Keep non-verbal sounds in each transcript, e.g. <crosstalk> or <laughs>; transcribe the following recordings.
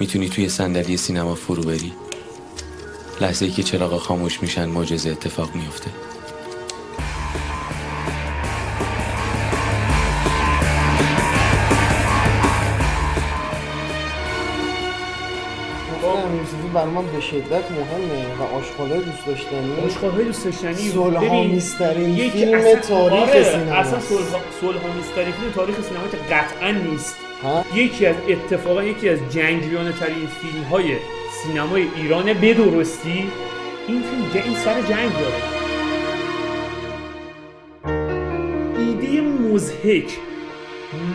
می‌تونی توی صندلی سینما فرو بری؟ لحظه ای که چراغا خاموش میشن معجزه اتفاق میفته برای من به شدت مهمه و آشغالای دوست داشتنی. آشغالهای دوست داشتنی. سلحامیسترین یکی فیلم تاریخ آره، سینما اصلا سلحامیسترین فیلم تاریخ سینما که قطعا نیست. ها؟ یکی از اتفاقا یکی از جنگیانه ترین فیلم های سینمای ایرانه به درستی این فیلم جه- این سر جنگ داره. ایده مزهک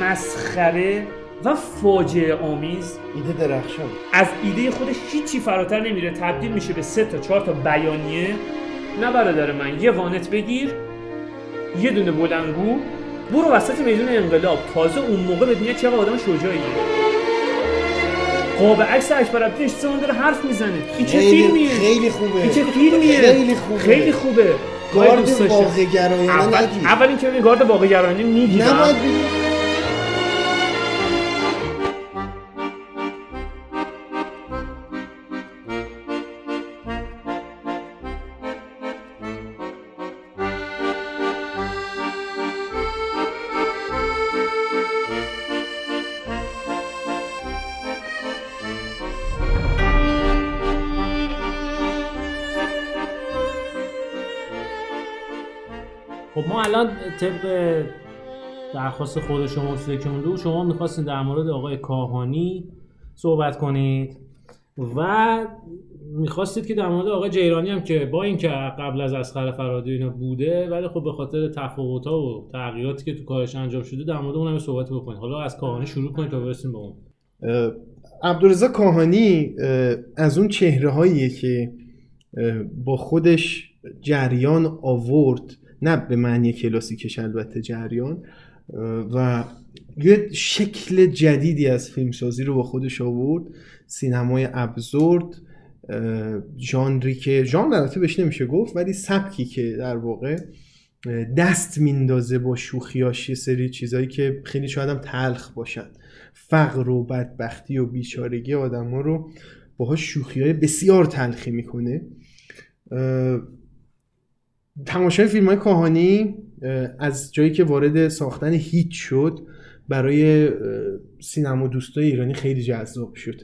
مسخره و فاجعه آمیز. ایده درخشان. از ایده خودش هیچی فراتر نمیره. تبدیل میشه به سه تا چهار تا بیانیه. نه برادر من یه وانت بگیر یه دونه بلنگو برو وسط میدون انقلاب. تازه اون موقع بدونی چقدر آدم شجاعیه. قاب عکس اکبر عبدی اون داره حرف می‌زنه. این چه فیلمیه؟ خیلی خوبه. این چه فیلمیه؟ خیلی خوبه. خیلی خوبه. گارد. واقع گرایانه اول, نگیر اول اینکه ببین گارد واقع گرایانه می‌گیرم. نباید الان طبق درخواست خود شما بود شما می‌خواستین در مورد آقای کاهانی صحبت کنید و می‌خواستید که در مورد آقای جیرانی هم که با اینکه قبل از اسخر فرادی اینا بوده ولی خب به خاطر تفاوت ها و تغییراتی که تو کارش انجام شده در مورد اونم صحبت بکنید. حالا از کاهانی شروع کنید تا برسیم به اون. اه، عبدالرضا کاهانی اه، از اون چهره هاییه که با خودش جریان آورد نه به معنی کلاسیکش البته جریان و یه شکل جدیدی از فیلمسازی رو با خودش آورد. سینمای ابزورد ژانری که ژانر البته بهش نمیشه گفت ولی سبکی که در واقع دست میندازه با شوخیاش یه سری چیزایی که خیلی شاید هم تلخ باشن. فقر و بدبختی و بیچارگی آدم ها رو باهاش شوخی های بسیار تلخی می‌کنه. تماشای فیلم های کاهانی اه، از جایی که وارد ساختن هیچ شد برای سینما دوستای ایرانی خیلی جذاب شد.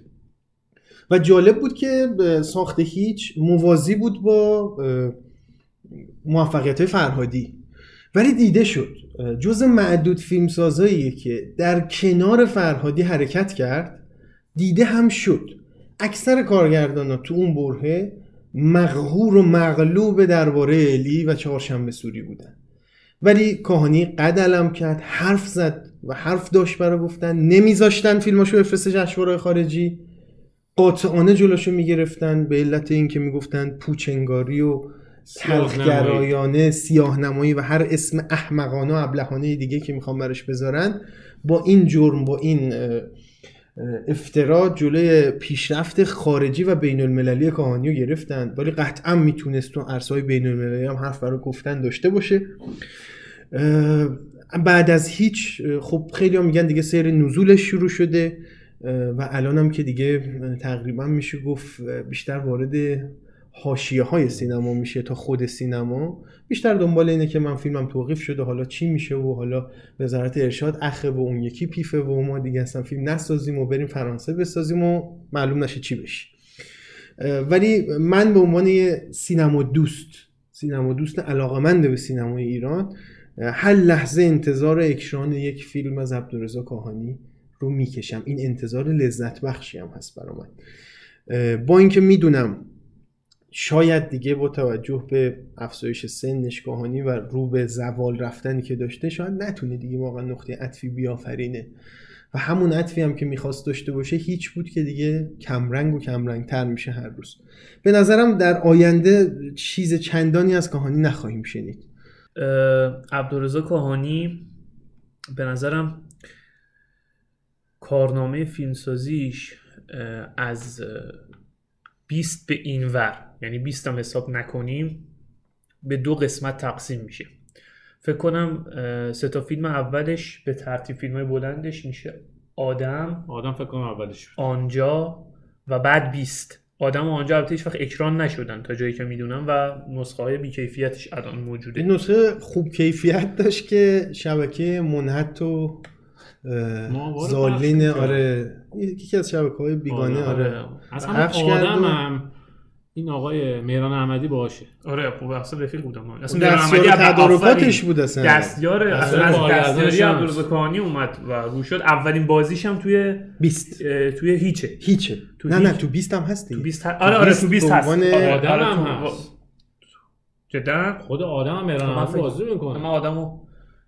و جالب بود که ساخت هیچ موازی بود با موفقیت فرهادی. ولی دیده شد. جز معدود فیلمسازاییه که در کنار فرهادی حرکت کرد دیده هم شد. اکثر کارگردان تو اون برهه مغهور و مغلوب درباره الی و چهارشنبه سوری بودن. ولی کاهانی قد علم کرد حرف زد و حرف داشت برای گفتن. نمیذاشتن فیلماشو بفرسته جشنواره خارجی. قاطعانه جلوشو می‌گرفتن به علت اینکه می‌گفتن پوچنگاری و تلخگرایانه سیاه نمایی و هر اسم احمقانه و ابلهانه دیگه که می‌خوان براش بذارن با این جرم با این افترا جلوی پیشرفت خارجی و بین المللی کاهانی رو گرفتن ولی قطعا می‌تونست تو عرصه بین المللی هم حرف برای گفتن داشته باشه. بعد از هیچ خب خیلی هم میگن دیگه سیر نزولش شروع شده و الان هم که دیگه تقریبا میشه گفت بیشتر وارد حاشیه های سینما میشه تا خود سینما. بیشتر دنبال اینه که من فیلمم توقیف شده حالا چی میشه و حالا وزارت ارشاد اخه و اون یکی پیفه و ما دیگه اصلا فیلم نسازیم و بریم فرانسه بسازیم و معلوم نشه چی بشه. ولی من به عنوان یه سینما دوست سینما دوست علاقمند به سینمای ایران هر لحظه انتظار اکران یک فیلم از عبدالرضا کاهانی رو می‌کشم. این انتظار لذت بخشی هم هست برای من. با اینکه می‌دونم شاید دیگه با توجه به افزایش سنش کاهانی و رو به زوال رفتنی که داشته شاید نتونه دیگه واقعا نقطه عطفی بیافرینه. و همون عطفی هم که می‌خواست داشته باشه هیچ بود که دیگه کمرنگ و کمرنگ تر میشه هر روز. به نظرم در آینده چیز چندانی از کاهانی نخواهیم شنید. اه، عبدالرضا کاهانی به نظرم کارنامه فیلمسازیش از اه، 20 به این ور یعنی 20 هم حساب نکنیم به دو قسمت تقسیم میشه. فکر کنم سه تا فیلم اولش به ترتیب فیلم های بلندش میشه. آدم. آدم فکر کنم اولش بود. آنجا و بعد بیست. آدم و آنجا البته هیچ وقت اکران نشدن تا جایی که می‌دونم و نسخه های بیکیفیتش الان موجوده. این نسخه خوب کیفیت داشت که شبکه منحت و زالین آره یکی از شبکه های بیگانه آره، آره. اصلا کرد آدم هم این آقای مهران احمدی باشه. آره خوب اصلا رفیق بودم. اصلا محمدی اول- تدارکاتش. بود اصلا. دستیار اصلا از دستیاری کاهانی اومد و رو شد. اولین بازیش هم توی بیست. اه، توی هیچه. هیچه. تو نه نه. تو بیست هم هست تو دیگه 20 ه- آره آره تو 20 به هست. آره، آدم آره، هم هست. جدا؟ خود آدم هم مهران من احمدی بازی من می‌کنه آدمو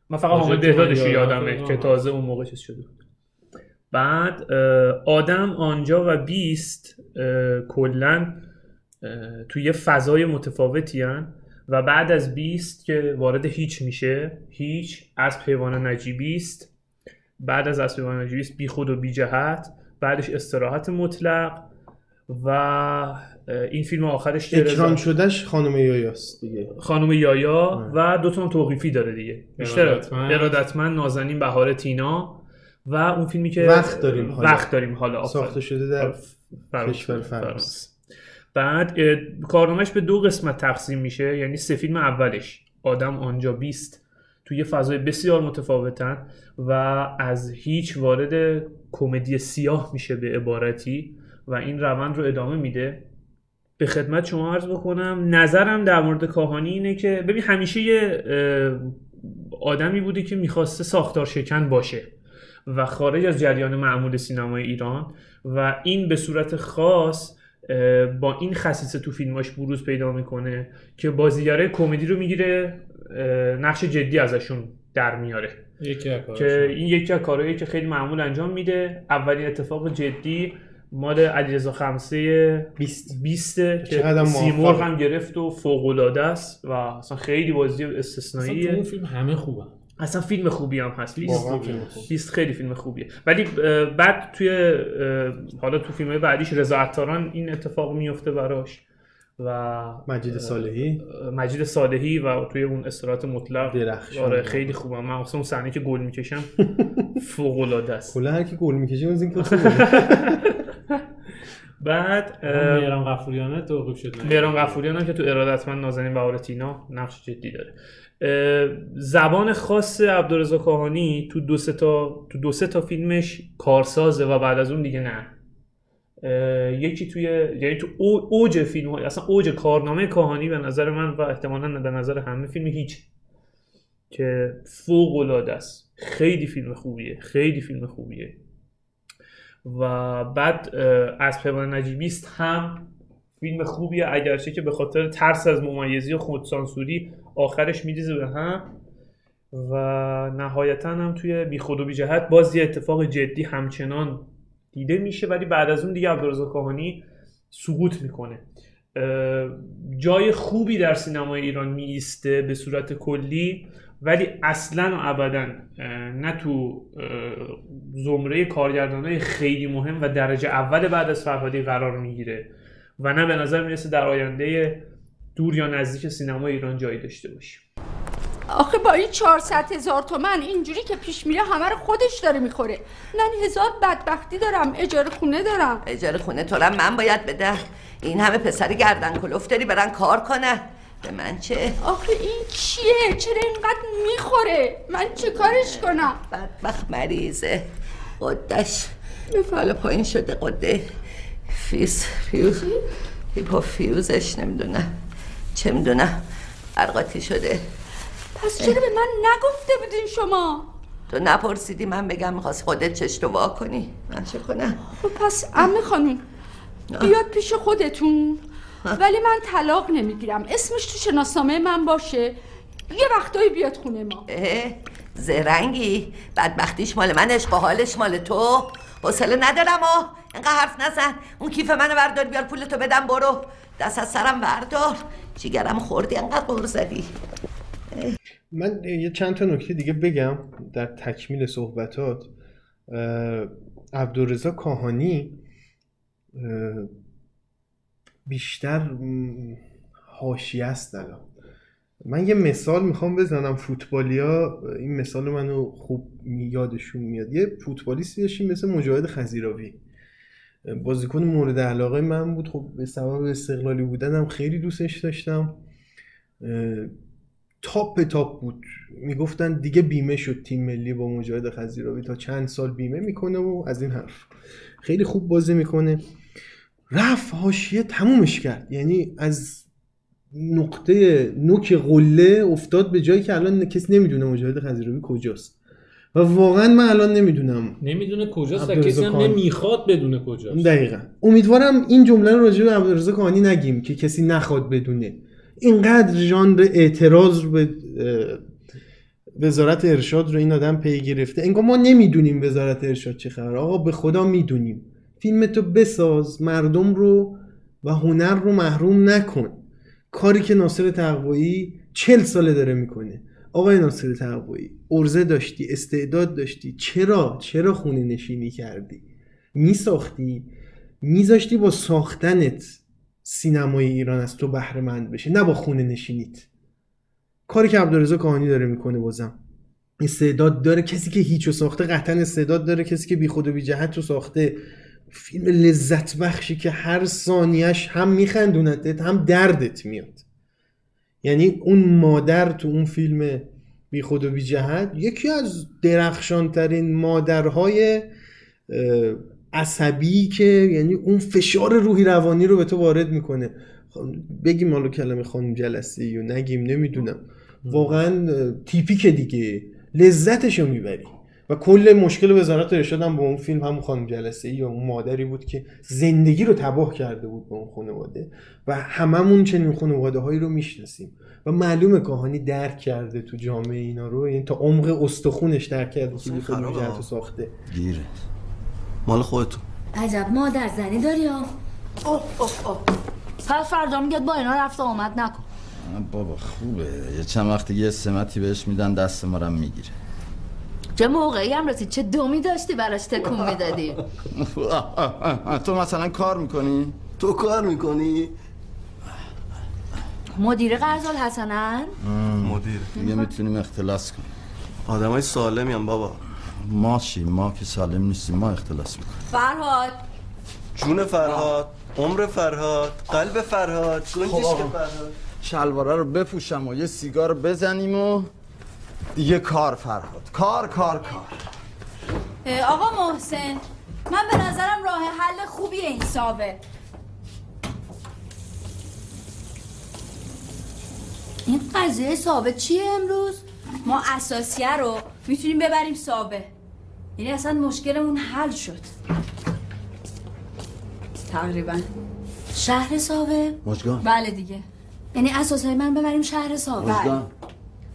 من فقط حامد بهدادش تو یادمه یادم. که تازه اون موقع چیز شده. بود بعد آدم آنجا و بیست کلا توی یه فضای متفاوتی هن و بعد از بیست که وارد هیچ میشه هیچ از حیوان نجیبی است بعد از اسب حیوان نجیبی است بی خود و بی جهت بعدش استراحت مطلق و این فیلم آخرش اکران شدهش خانم یایاست دیگه خانم یایا آه. و دو تا توقیفی داره دیگه بیشتر ارادتمند. نازنین بهار تینا و اون فیلمی که وقت داریم حالا. وقت داریم حالا. ساخته شده در. کشور فرانسه. بعد کارنامهش به دو قسمت تقسیم میشه یعنی سه فیلم اولش آدم آنجا بیست توی فضای بسیار متفاوتن و از هیچ وارد کمدی سیاه میشه به عبارتی و این روند رو ادامه میده. به خدمت شما عرض بکنم نظرم در مورد کاهانی اینه که ببین همیشه یه آدمی بوده که می‌خواسته ساختار شکن باشه و خارج از جریان معمول سینمای ایران و این به صورت خاص با این خصیصه تو فیلماش بروز پیدا می‌کنه که بازیگره کمدی رو می‌گیره نقش جدی ازشون در میاره یکی. که این یکی از کارهایی که خیلی معمول انجام میده اولین اتفاق جدی مال علیرضا خمسه 20 بیسته که چقدر سیمرغ. هم گرفت و فوق العاده است و اصلا خیلی بازی اصلا تو استثنائیه اون فیلم همه خوبه اصلا فیلم خوبی هم هست. خوب. بیست خیلی فیلم خوبیه. ولی بعد توی حالا تو فیلم بعدیش رضا عطاران این اتفاق میفته براش و مجید صالحی؟ مجید صالحی و توی اون استراحت مطلق. درخشان. آره خیلی خوبه من اصلا اون صحنه که گل می‌کشم <laughs> فوق العاده است. کلا هر کی گل می‌کشه از اینکه خوبه. <laughs> بعد اون مهران غفوریانه توقیف شد؟ مهران غفوریان هم که تو ارادتمند نازنین بهار تینا نقش جدی داره. زبان خاص عبدالرضا کاهانی تو دو تا تو دو سه تا فیلمش کارسازه و بعد از اون دیگه نه. یکی توی یعنی تو او- اوج فیلم اصلا اوج کارنامه کاهانی به نظر من و احتمالا به نظر همه فیلم هیچ. که فوق العاده است. خیلی فیلم خوبیه. خیلی فیلم خوبیه. و بعد از پیمان نجیبیست هم فیلم خوبیه. اگرچه که به خاطر ترس از ممیزی و خودسانسوری آخرش میریزه به هم. و نهایتا هم توی بی خود و بی جهت باز اتفاق جدی همچنان دیده میشه ولی بعد از اون دیگه عبدالرضا کاهانی سقوط می‌کنه. جای خوبی در سینمای ایران میایسته به صورت کلی ولی اصلا و ابدا نه تو زمره کارگردانای خیلی مهم و درجه اول بعد از فرهادی قرار می‌گیره. و نه به نظر می‌رسه در آینده دور یا نزدیک سینما ایران جایی داشته باشه. آخه با این 400 هزار تومن اینجوری که پیش میره همه رو خودش داره می‌خوره. من هزار بدبختی دارم اجاره خونه دارم. اجاره خونه تو رو هم من باید بده این همه پسر گردن کلوف داری برن کار کنن به من چه؟ آخه این چیه؟ چرا اینقدر می‌خوره؟ من چه کارش کنم؟ بدبخت مریضه. قدش. حالا پایین شده قده. فیز فیوز هیپوفیوزش نمی‌دونم چه می‌دونم برق قاطی شده پس چرا به من نگفته بودین شما تو نپرسیدی من بگم می‌خواست خودت چش تو وا کنی من چه کنم خب پس عمه خانوم بیاد پیش خودتون ولی من طلاق نمی‌گیرم اسمش تو شناسنامه من باشه یه وقتایی بیاد خونه ما اه زرنگی بدبختیش مال من عشق و حالش مال تو حوصله ندارم و اینقدر حرف نزن. اون کیف منو بردار بیار پولتو بدم برو. دست از سرم بردار. جیگرم خوردی انقدر قور زدی. من یه چند تا نکته دیگه بگم در تکمیل صحبتات. اه، عبدالرضا کاهانی اه، بیشتر حاشیه است الان. من یه مثال می‌خوام بزنم. فوتبالیا این مثال منو خوب یادشون میاد. یه فوتبالیستی داشتیم مثل مجاهد خزیراوی بازیکن مورد علاقه من بود. خب به سبب استقلالی بودنم خیلی دوستش داشتم. تاپ تاپ بود. می‌گفتن دیگه بیمه شد تیم ملی با مجاهد خزیراوی تا چند سال بیمه می‌کنه و از این حرف. خیلی خوب بازی می‌کنه. رفت حاشیه تمومش کرد. یعنی از نقطه نوک قله افتاد به جایی که الان کسی نمی‌دونه مجاهد خزیراوی کجاست. و واقعا من الان نمی‌دونم نمی‌دونه کجاست و کسی هم. نمی‌خواد بدونه کجاست. دقیقا. امیدوارم این جمله رو راجع به عبدالرزاق کاهانی نگیم که کسی نخواد بدونه. اینقدر ژانر اعتراض رو به وزارت ارشاد رو این آدم پی گرفته. انگار ما نمی‌دونیم وزارت ارشاد چه خبر آقا به خدا می‌دونیم. فیلم تو بساز مردم رو و هنر رو محروم نکن. کاری که ناصر تقوایی چل ساله داره می‌کنه. آقای ناصر تقوایی ارزه داشتی استعداد داشتی. چرا؟ چرا خونه نشینی کردی؟ میساختی؟ میذاشتی با ساختنت سینمای ایران از تو بهره مند بشه؟ نه با خونه نشینیت. کاری که عبدالرضا کاهانی داره می‌کنه بازم. استعداد داره. کسی که هیچو ساخته قطعا استعداد داره. کسی که بی خود و بی جهت رو ساخته. فیلم لذت بخشی که هر ثانیش هم میخندونتت هم دردت میاد. یعنی اون مادر تو اون فیلم بی خود و بی جهت یکی از درخشان ترین مادرهای عصبی که یعنی اون فشار روحی روانی رو به تو وارد می‌کنه. بگیم حالا کلمه خانم جلسه یا نگیم نمی‌دونم. واقعا تیپیک دیگه. لذتشو می‌بری. و کل مشکل وزارت ارشاد هم با اون فیلم همون خانم جلسه یا اون مادری بود که زندگی رو تباه کرده بود به اون خانواده و هممون چنین خانواده هایی رو می‌شناسیم و معلومه کاهانی درک کرده تو جامعه اینا رو یعنی تا عمق استخونش درک کرده که خود ساخته. گیره. مال خودتون عجب مادر زنی داری ها. اوه اوه اوه. پس فردا میگه با اینا رفت و آمد نکن. بابا خوبه. یه چند وقت یه سمتی بهش میدن دست ما رو هم می‌گیره. چه موقعی هم رسید. چه دومی داشتی براش تکون می‌دادی؟ <laughs> تو مثلا کار می‌کنی؟ تو کار می‌کنی؟ مدیر قرض حسنن؟ مدیر. دیگه می‌تونیم اختلاس کنیم. آدم های سالمی هم بابا. ما چی؟ ما که سالم نیستیم ما اختلاس می‌کنیم. فرهاد. جون فرهاد عمر فرهاد قلب فرهاد. گنجشک فرهاد؟ شلواره رو بپوشم و یه سیگار بزنیم و دیگه کار فرهاد. کار کار کار. آقا محسن من به نظرم راه حل خوبی این ساوه. این قضیه ثابت چیه امروز؟ ما اساسیه رو می‌تونیم ببریم ساوه. یعنی اصلا مشکلمون حل شد. تقریبا. شهر ساوه؟ مجگان بله دیگه. یعنی اساسای من ببریم شهر ساوه. مجگان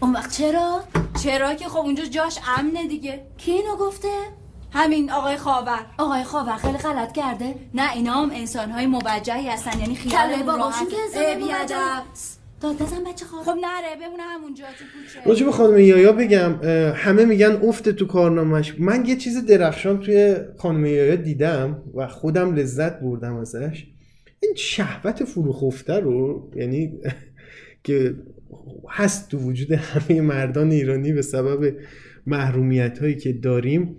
اون وقت چرا؟ چرا که خب اونجا جاش امنه دیگه. کی اینو گفته؟ همین آقای خاور. آقای خاور خیلی غلط کرده. نه اینا هم انسان های موجهی هستن یعنی کله خیال باباشون که انسان. داد نزن بچه خواهر خب نره بمونه همونجا تو کوچه. راجع به خانم یایا بگم همه میگن افت تو کارنامش من یه چیز درخشان توی خانم یایا دیدم و خودم لذت بردم ازش. این شهوت فروخفته رو یعنی <laughs> که هست تو وجود همه مردان ایرانی به سبب محرومیت هایی که داریم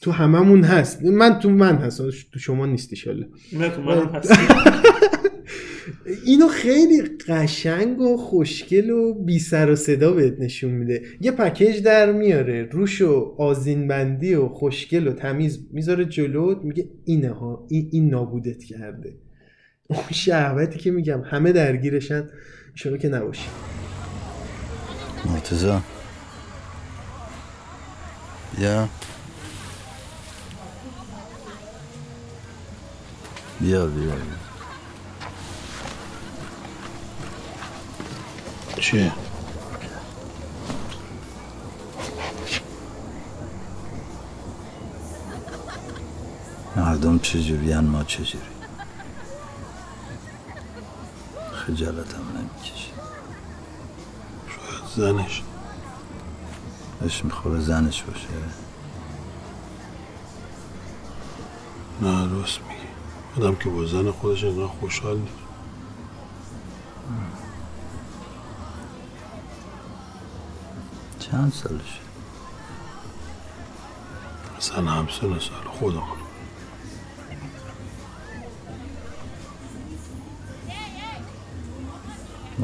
تو هممون هست. من تو من هست. تو شما نیستی شاله نه تو منم هستی <laughs> اینو خیلی قشنگ و خوشگل و بی سر و صدا بهت نشون میده. یه پکیج در میاره. روش و آزین بندی و خوشگل و تمیز. می‌ذاره جلوت میگه اینه ها این, این نابودت کرده. اون شهوتی که میگم همه درگیرشن. شما که نباشی مرتزا بیا. بیا بیا چیه؟ مردم چجوری؟ ما چجوری؟ خجالتم نمی‌کشه شاید زنش. بهش می‌خوره زنش باشه. نه درست میگی. آدم که با زن خودش انقدر خوشحال نیست. چند سالشه؟ اصلا همسن سال خودمون.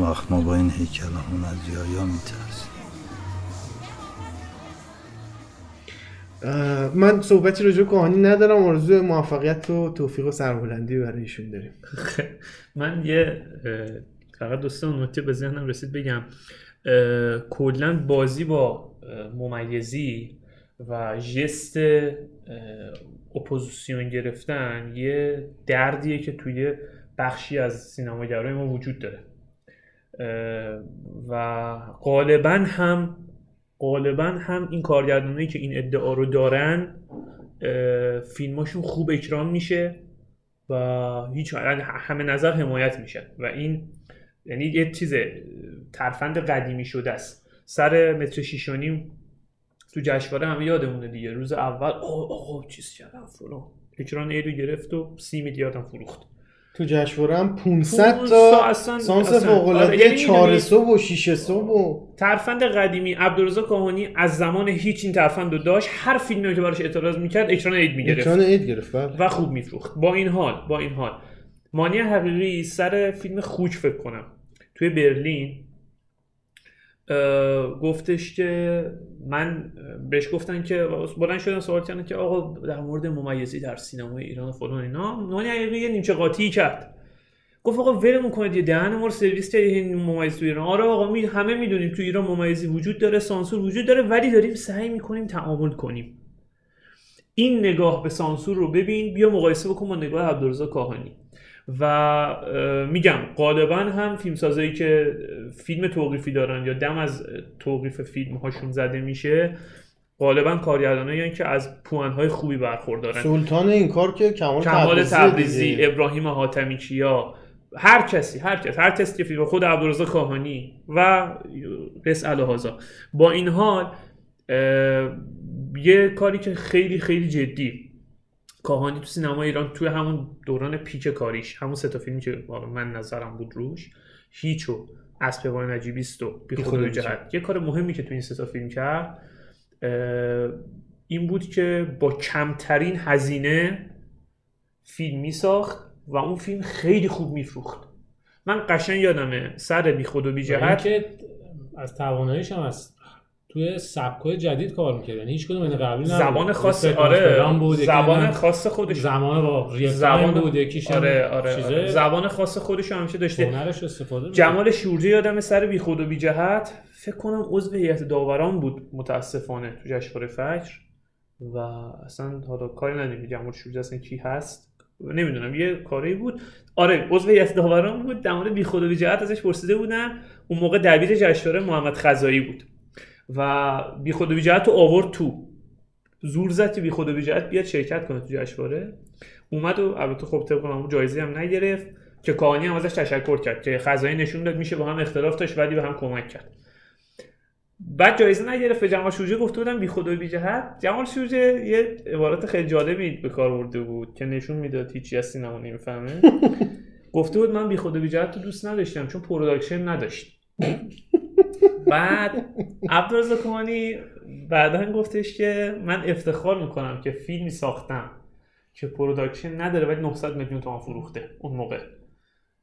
وقت ما با این هیکلمون از جایا میترسیم. من صحبتی راجع به کاهانی ندارم آرزو موفقیت و توفیق و سربلندی برای ایشون داریم. <laughs> من یه فقط دوستان نکته به ذهنم رسید بگم. کلا بازی با ممیزی و ژست اه، اپوزیسیون گرفتن یه دردیه که توی بخشی از سینماگرای ما وجود داره. و غالبا هم غالبا هم این کارگردانایی که این ادعا رو دارن فیلماشون خوب اکران میشه و هیچ از همه نظر حمایت میشن و این یعنی یه چیز ترفند قدیمی شده است. سر متر شیش و نیم تو جشنواره همه یادمونه دیگه. روز اول آقا آقا چیز کردم فلان. اکران ایدو گرفت و سی میلیاردم فروخت. تو جشنواره هم 500 500 تا اصلا- سانس. فوق العاده یعنی 4 می‌دونی- صبح و 6 صبح و ترفند قدیمی عبدالرضا کاهانی از زمان هیچ این ترفند رو داشت هر فیلمی که براش اعتراض می‌کرد اکران عید می‌گرفت اکران عید گرفت بله. و خوب میفروخت با این حال با این حال مانی حقیقی سر فیلم خوک فکر کنم توی برلین گفتش که من بهش گفتن که بلند شدن سوال کردن که آقا در مورد ممیزی در سینمای ایران و فلان اینا. مانی حقیقی یه نیمچه قاطی کرد. گفت آقا ولمون کنید یه دهن ما رو سرویس کردید این ممیز تو ایران. آره آقا می همه می‌دونیم تو ایران ممیزی وجود داره سانسور وجود داره ولی داریم سعی می‌کنیم تعامل کنیم. این نگاه به سانسور رو ببین بیا مقایسه بکن با نگاه عبدالرضا کاهانی. و میگم غالبا هم فیلمسازایی که اه، فیلم توقیفی دارن یا دم از توقیف فیلم هاشون زده میشه غالبا کارگردانایی که از پوانهای خوبی برخوردارن سلطان این کار که کمال, کمال تبریزی. ابراهیم حاتمی کیا هر کسی هر کس هر کسی که فیلم خود عبدالرضا کاهانی و رس الهازا با این حال یه کاری که خیلی خیلی جدی کاهانی تو سینما ایران توی همون دوران پیک کاریش همون سه تا فیلمی که واقعا من نظرم بود روش هیچو اسپوان نجیبیست و بی خود جهت. یه کار مهمی که تو این سه تا فیلم کرد این بود که با کمترین هزینه فیلمی ساخت و اون فیلم خیلی خوب میفروخت. من قشنگ یادمه سر بی خود و بی جهت که از تواناییش هم از توی سبکای جدید کار می‌کرد. یعنی هیچ کدوم این قبلی نبود. زبان خاص آره بود زبان خاص خودش. زمان با زبان بود یکیش هم آره آره, چیزه. آره. زبان خاص خودش همیشه داشته. هنرش استفاده می‌کنه. جمال شورجی یادم سر بی خود و بی جهت. فکر کنم عضو هیئت داوران بود متاسفانه تو جشنواره فجر. و اصلا حالا کاری نداریم. جمال شورجی اصلا کی هست؟ نمی‌دونم. یه کاری بود. آره عضو هیئت داوران بود. در مورد بی خود و بی جهت ازش پرسیده بودن. اون موقع دبیر جشنواره محمد خزایی بود. و بی خود و بی جهت رو آورد تو. زور زد که بی خود و بی جهت بیاد شرکت کنه تو جشنواره. اومد و البته خب طبق معمول جایزه هم نگرفت که کاهانی هم ازش تشکر کرد که خزایی نشون داد میشه با هم اختلاف داشت ولی به هم کمک کرد. بعد جایزه نگرفت. به جمال شورجه گفته بودن بی خود و بی جهت جمال شورجه یه عبارت خیلی جالبی به کار برده بود که نشون می‌داد هیچی از سینما نمی‌فهمه. <laughs> گفته بود من بی خود و بی جهت رو دوست نداشتم چون production نداشت. <laughs> بعد عبدالرضا کاهانی بعدا گفتش که من افتخار می‌کنم که فیلمی ساختم که production نداره ولی 900 میلیون تومان فروخته اون موقع.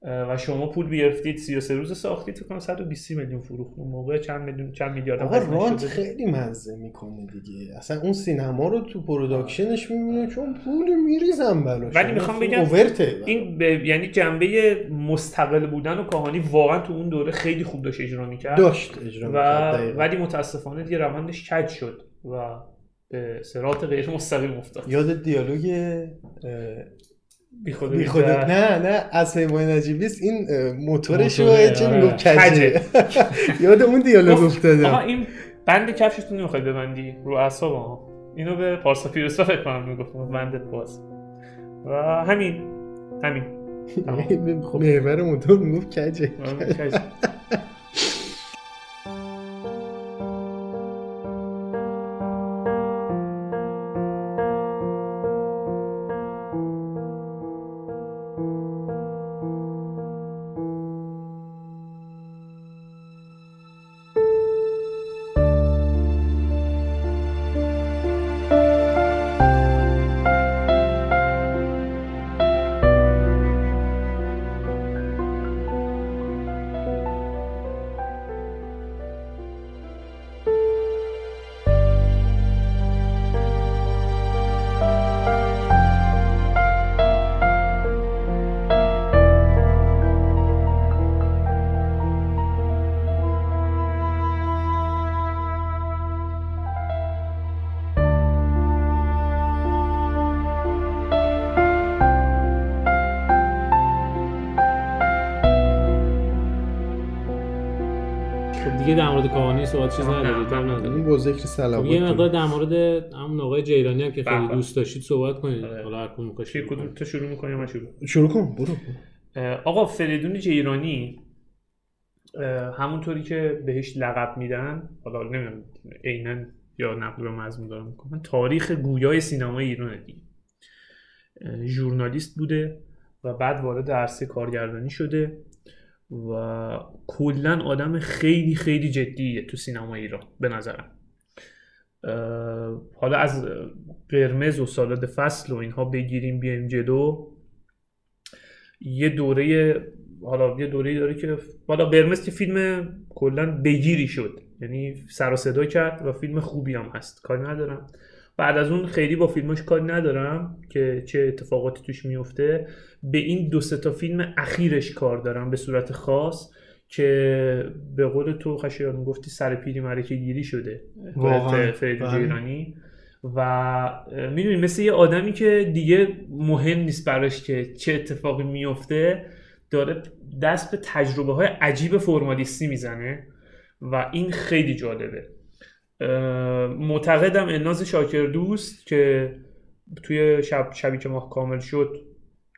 و شما پول بیافتید 33 روز ساختید فکر کنم 120 میلیون فروخت اون موقع چند میلیون چند میلیارد آقا رانت. خیلی مزه می‌کنه دیگه. اصلا اون سینما رو تو production ش می‌بینه چون پول میریزن براش ولی می‌خوام بگم اوورته این به- یعنی جنبه مستقل بودن و کاهانی واقعا تو اون دوره خیلی خوب داشت اجرا می‌کرد. داشت اجرا و می‌کرد،. ولی متاسفانه دیگه روندش کج شد و به سرات غیر مستقیم افتاد. یاد دیالوگ بی خود بی خودت نه. نه از پیمان نجیبیست این اه، موتورش رو چه. می‌گفت کجه؟ <laughs> یاد اون دیالوگ افتادم آقا این بند کفشتون نمی‌خواد ببندی؟ رو اعصاب ها اینو به پارسا پیروسا فکر کنم می‌گفت بندت باز. و همین همین. <laughs> تمام. محور موتور می‌گفت کجه. <laughs> دیگه در مورد کاهانی صحبت چیز ندارید. هم ندارید. این با ذکر صلوات یه. مقدار در مورد همون آقای جیرانی هم که خیلی بله. دوست داشتید صحبت کنید. آره. حالا هر کدوم کدوم. تو شروع می‌کنی من شروع؟ شروع کن برو. آقا فریدون جیرانی همونطوری که بهش لقب میدن حالا نمی‌دونم عینا یا نقل و مضمون دارم می‌کنن تاریخ گویای سینمای ایران دیگه. ژورنالیست بوده و بعد وارد عرصه کارگردانی شده. و کلا آدم خیلی خیلی جدیه تو سینما ایران به نظرم. حالا از قرمز و سالاد فصل و اینها بگیریم بیایم جلو. یه دوره حالا یه دوره داره که حالا قرمز که فیلم کلا بگیری شد. یعنی سر و صدا کرد و فیلم خوبی هم هست. کاری ندارم. بعد از اون خیلی با فیلماش کاری ندارم که چه اتفاقاتی توش میفته به این دو تا فیلم اخیرش کار دارم به صورت خاص که به قول تو خشایار گفتی سر پیری مرکه گیری شده. فریدون بله. جیرانی و می‌دونی مثل یه آدمی که دیگه مهم نیست براش که چه اتفاقی میفته داره دست به تجربه های عجیب فرمالیستی می‌زنه و این خیلی جالبه معتقدم الناز شاکر دوست که توی شب شبی که ماه کامل شد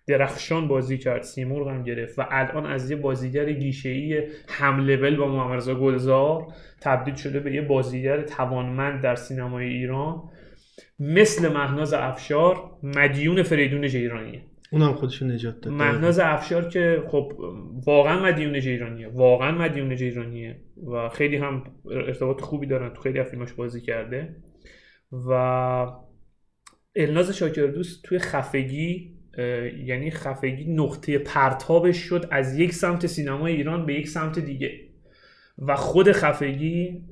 درخشان بازی کرد سیمرغ هم گرفت و الان از یه بازیگر گیشه‌ای هم لول با محمد رضا گلزار تبدیل شده به یه بازیگر توانمند در سینمای ایران مثل مهناز افشار مدیون فریدون جیرانیه. اونم خودشو نجات داد. مهناز افشار که خب واقعا مدیون جیرانیه. واقعا مدیون جیرانیه و خیلی هم ارتباط خوبی دارن تو خیلی از فیلماش بازی کرده. و الناز شاکردوست توی خفگی یعنی خفگی نقطه پرتابش شد از یک سمت سینمای ایران به یک سمت دیگه. و خود خفگی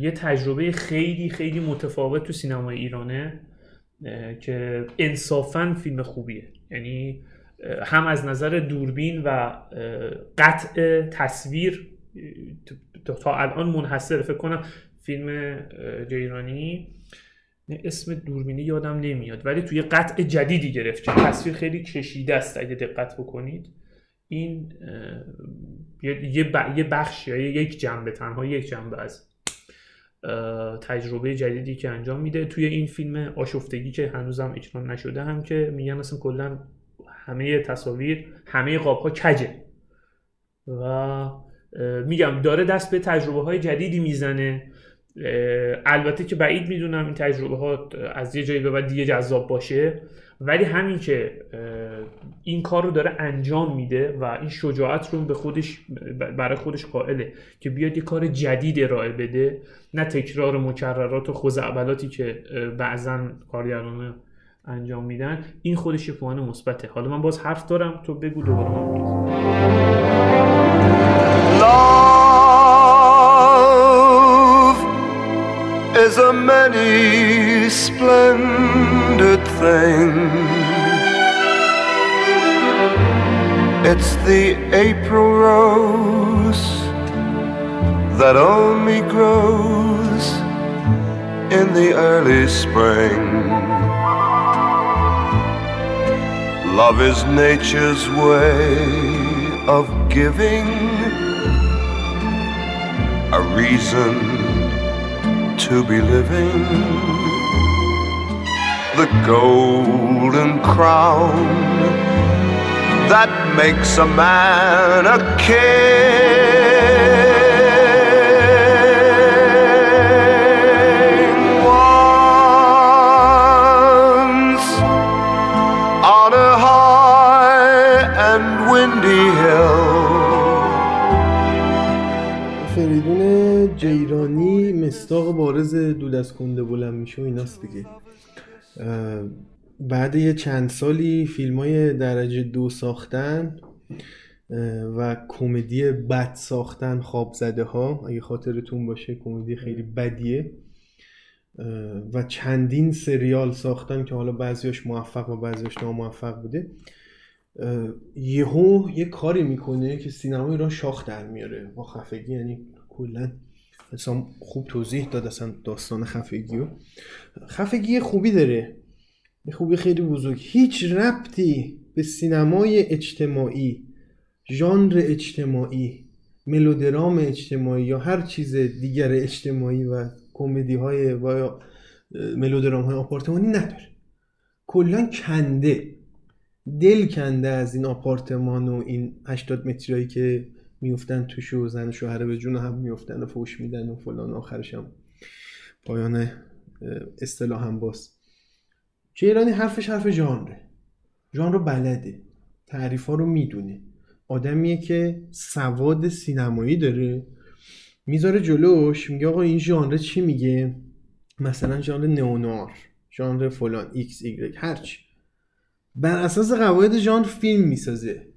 یه تجربه خیلی خیلی متفاوت تو سینمای ایرانه که انصافا فیلم خوبیه. یعنی هم از نظر دوربین و قطع تصویر تا- الان منحصر فکر کنم فیلم جیرانی اسم دوربینی یادم نمیاد ولی توی قطع جدیدی گرفت. که تصویر خیلی کشیده است اگه دقت بکنید. این یه- بخش یا یک جنبه تنها یک جنبه اه، تجربه جدیدی که انجام میده. توی این فیلم آشفتگی که هنوزم اکران نشده هم که میگن اصلا کلا همه تصاویر همه قاب ها کجه. و میگم داره دست به تجربه های جدیدی می‌زنه. البته که بعید می‌دونم این تجربه ها از یه جایی به بعد دیگه جذاب باشه ولی همین که این کار رو داره انجام میده و این شجاعت رو به خودش برای خودش قائله که بیاد یه کار جدید ارائه بده نه تکرار مکررات و خزعبلاتی که بعضا کارگران انجام میدن. این خودش یه پوان مثبته. حالا من باز حرف دارم تو بگو دوباره. من is a many splendid thing. It's the April rose that only grows in the early spring. Love is nature's way of giving a reason to be living. The golden crown that makes a man a king. مستاق بارز دود از کنده بلند میشه و ایناست دیگه. بعد یه چند سالی فیلم های درجه دو ساختن و کمدی بد ساختن خواب زده ها اگه خاطرتون باشه کمدی خیلی بدیه. و چندین سریال ساختن که حالا بعضیاش موفق و بعضیاش ناموفق بوده. یهو یه کاری می‌کنه که سینما ایران شاخ در میاره. با خفگی یعنی کلا اصلا خوب توضیح داد اصلا داستان خفگی رو خفگی خوبی داره. یه خوبی خیلی بزرگ. هیچ ربطی به سینمای اجتماعی ژانر اجتماعی ملودرام اجتماعی یا هر چیز دیگر اجتماعی و کمدی های و ملودرام های آپارتمانی نداره. کلا کنده. دل کنده از این آپارتمان و این 80 متری که میفتن توش و زن و شوهر به جون هم میفتن و فوش میدن و فلان آخرش هم پایان اصطلاح هم باز. ایرانی حرفش حرف ژانره. ژانر رو بلده. تعریف ها رو می‌دونه. آدمیه که سواد سینمایی داره. می‌ذاره جلوش میگه آقا این ژانر چی میگه؟ مثلا ژانر نئونوار ژانر فلان ایکس ایگرگ هرچی بر اساس قواعد ژانر فیلم می‌سازه.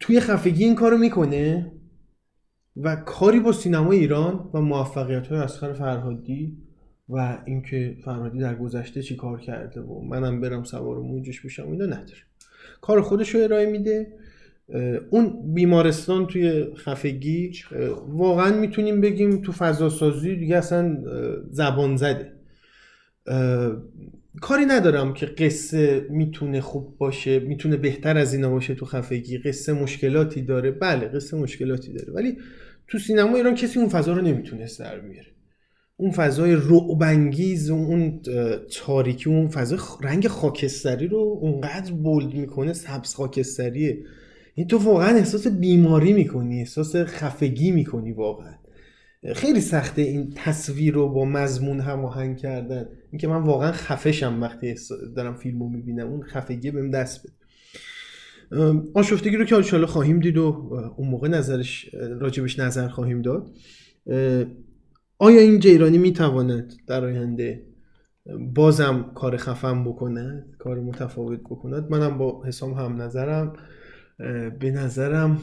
توی خفگی این کارو می‌کنه و کاری با سینما ایران و موفقیت های اسخر فرهادی و اینکه فرهادی در گذشته چی کار کرده و منم برم سوار موجش بشم اینا نداره. کار خودش رو ارائه میده. اون بیمارستان توی خفگی واقعا می‌تونیم بگیم تو فضا سازی دیگه اصلا زبان زده. کاری ندارم که قصه می‌تونه خوب باشه می‌تونه بهتر از اینا باشه تو خفگی. قصه مشکلاتی داره. بله قصه مشکلاتی داره. ولی تو سینما ایران کسی اون فضا رو نمی‌تونه در بیاره. اون فضای رعبانگیز اون تاریکی اون فضای رنگ خاکستری رو اونقدر بولد می‌کنه سبز خاکستریه. این تو واقعا احساس بیماری می‌کنی احساس خفگی می‌کنی واقعا. خیلی سخته این تصویر رو با مضمون هماهنگ کردن. اینکه من واقعا خفشم وقتی دارم فیلم رو می‌بینم. اون خفگی بهم دست بده. آشفتگی رو که انشالله خواهیم دید و اون موقع نظرش راجبش نظر خواهیم داد. آیا این جیرانی می‌تواند در آینده بازم کار خفم بکند کار متفاوت بکند؟ منم با حسام هم نظرم. به نظرم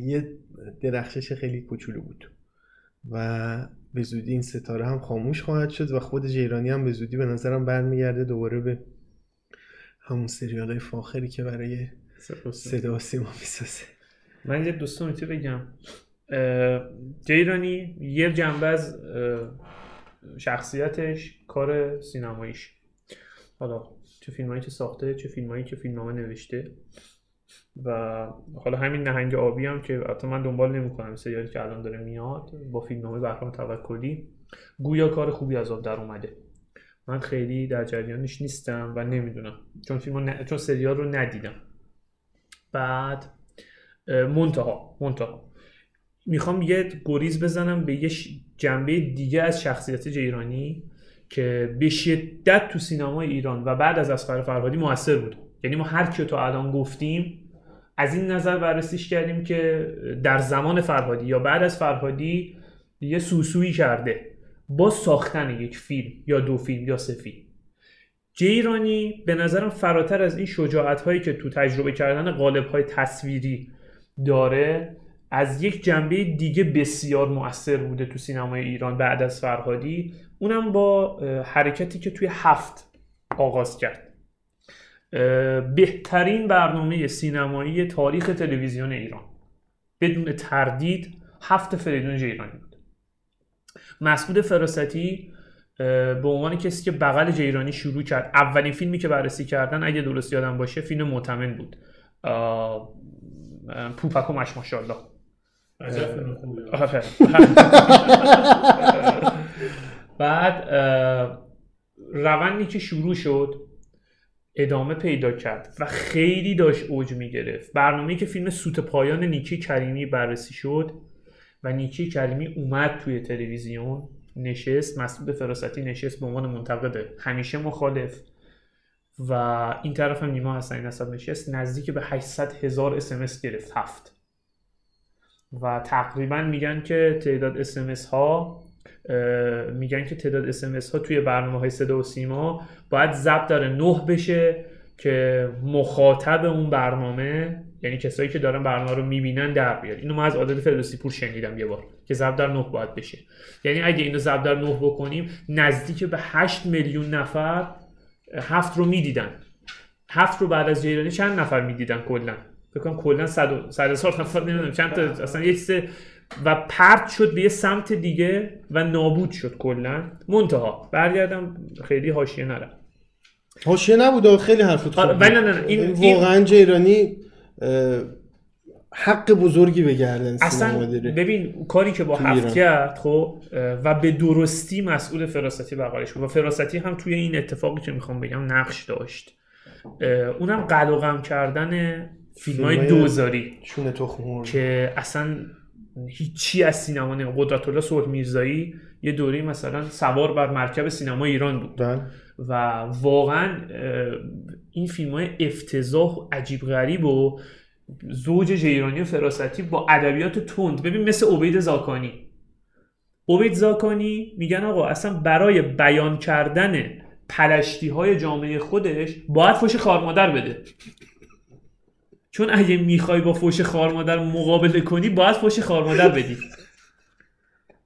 یه درخشش خیلی کوچولو بود. و به زودی این ستاره هم خاموش خواهد شد و خود جیرانی هم به زودی به نظرم برمیگرده دوباره به همون سریال های فاخری که برای صدا سیما می‌سازه. من یه دوستان بگم. جیرانی یه جنبه از شخصیتش کار سینماییش. حالا چه فیلمایی که ساخته چه فیلمایی که فیلمنامه نوشته. و حالا همین نهنگ آبی هم که حتی من دنبال نمی‌کنم سریالی که الان داره میاد با فیلمنامه بهرام توکلی گویا کار خوبی از آب در اومده. من خیلی در جریانش نیستم و نمی‌دونم. چون فیلم چون سریال رو ندیدم. بعد منتها منتها. می‌خوام یه گریز بزنم به یه جنبه دیگه از شخصیت ایرانی که به شدت تو سینما ایران و بعد از اسقر فرهادی موثر بود یعنی ما هر کیو تا الان گفتیم از این نظر بررسیش کردیم که در زمان فرهادی یا بعد از فرهادی یه سوسویی کرده با ساختن یک فیلم یا دو فیلم یا سه فیلم. جیرانی به نظرم فراتر از این شجاعت هایی که تو تجربه کردن قالب های تصویری داره از یک جنبه دیگه بسیار مؤثر بوده تو سینمای ایران بعد از فرهادی. اونم با حرکتی که توی هفت آغاز کرد. بهترین برنامه سینمایی تاریخ تلویزیون ایران. بدون تردید هفت فریدون ایرانی بود. مسعود فراستی به عنوان کسی که بغل جیرانی شروع کرد اولین فیلمی که بررسی کردن اگه درست یادم باشه فیلم معتمن بود. پوپک و مش ماشاءالله <laughs> بعد روندی که شروع شد ادامه پیدا کرد و خیلی داشت اوج می‌گرفت. برنامه که فیلم سوت پایان نیکی کریمی بررسی شد و نیکی کریمی اومد توی تلویزیون نشست مسعود فراستی نشست به عنوان منتقد همیشه مخالف و این طرف هم نیما حسنی نصب نشست نزدیک به 800 هزار اسمس گرفت هفت. و تقریبا میگن که تعداد اسمس ها میگن که تعداد اسمس ها توی برنامه های صدا و سیما باید ضبط داره. نه بشه که مخاطب اون برنامه یعنی کسایی که دارن برنامه رو می‌بینن در بیاد. اینو ما از عادت فردوسی پور شنیدم یه بار که ضبط در نه باید بشه. یعنی اگه اینو ضبط در نه بکنیم نزدیک به 8 میلیون نفر هفت رو می‌دیدن. هفت رو بعد از جیرانی چند نفر می‌دیدن کلا؟ فکر کنم کلا 100 100 نفر نمی‌دونم چند تا اصلا یک سه و پرت شد به یه سمت دیگه و نابود شد کلا. منتها برگردم خیلی حاشیه نرم حاشیه نبود خیلی حرفت خوب نه نه نه این واقعا جیرانی حق بزرگی به گردن اصلا ببین کاری که با هفت. کرد خب و به درستی مسئول فراستی بقالش بود. و فراستی هم توی این اتفاقی که می‌خوام بگم نقش داشت. اونم و غم کردن فیلم های دوزاری چون تخم مرغ. که اصلا هیچی از سینما نه قدرت الله صلح میرزایی یه دوره مثلا سوار بر مرکب سینما ایران بود. بله. و واقعا این فیلم های افتضاح و عجیب غریب و زوج جیرانی و فراستی با ادبیات تند. ببین مثل عبید زاکانی. عبید زاکانی میگن آقا اصلا برای بیان کردن پلشتی های جامعه خودش باید فوش خارمادر بده. چون اگه می‌خوای با فوش خارمادر مقابله کنی باید فوش خارمادر بدی.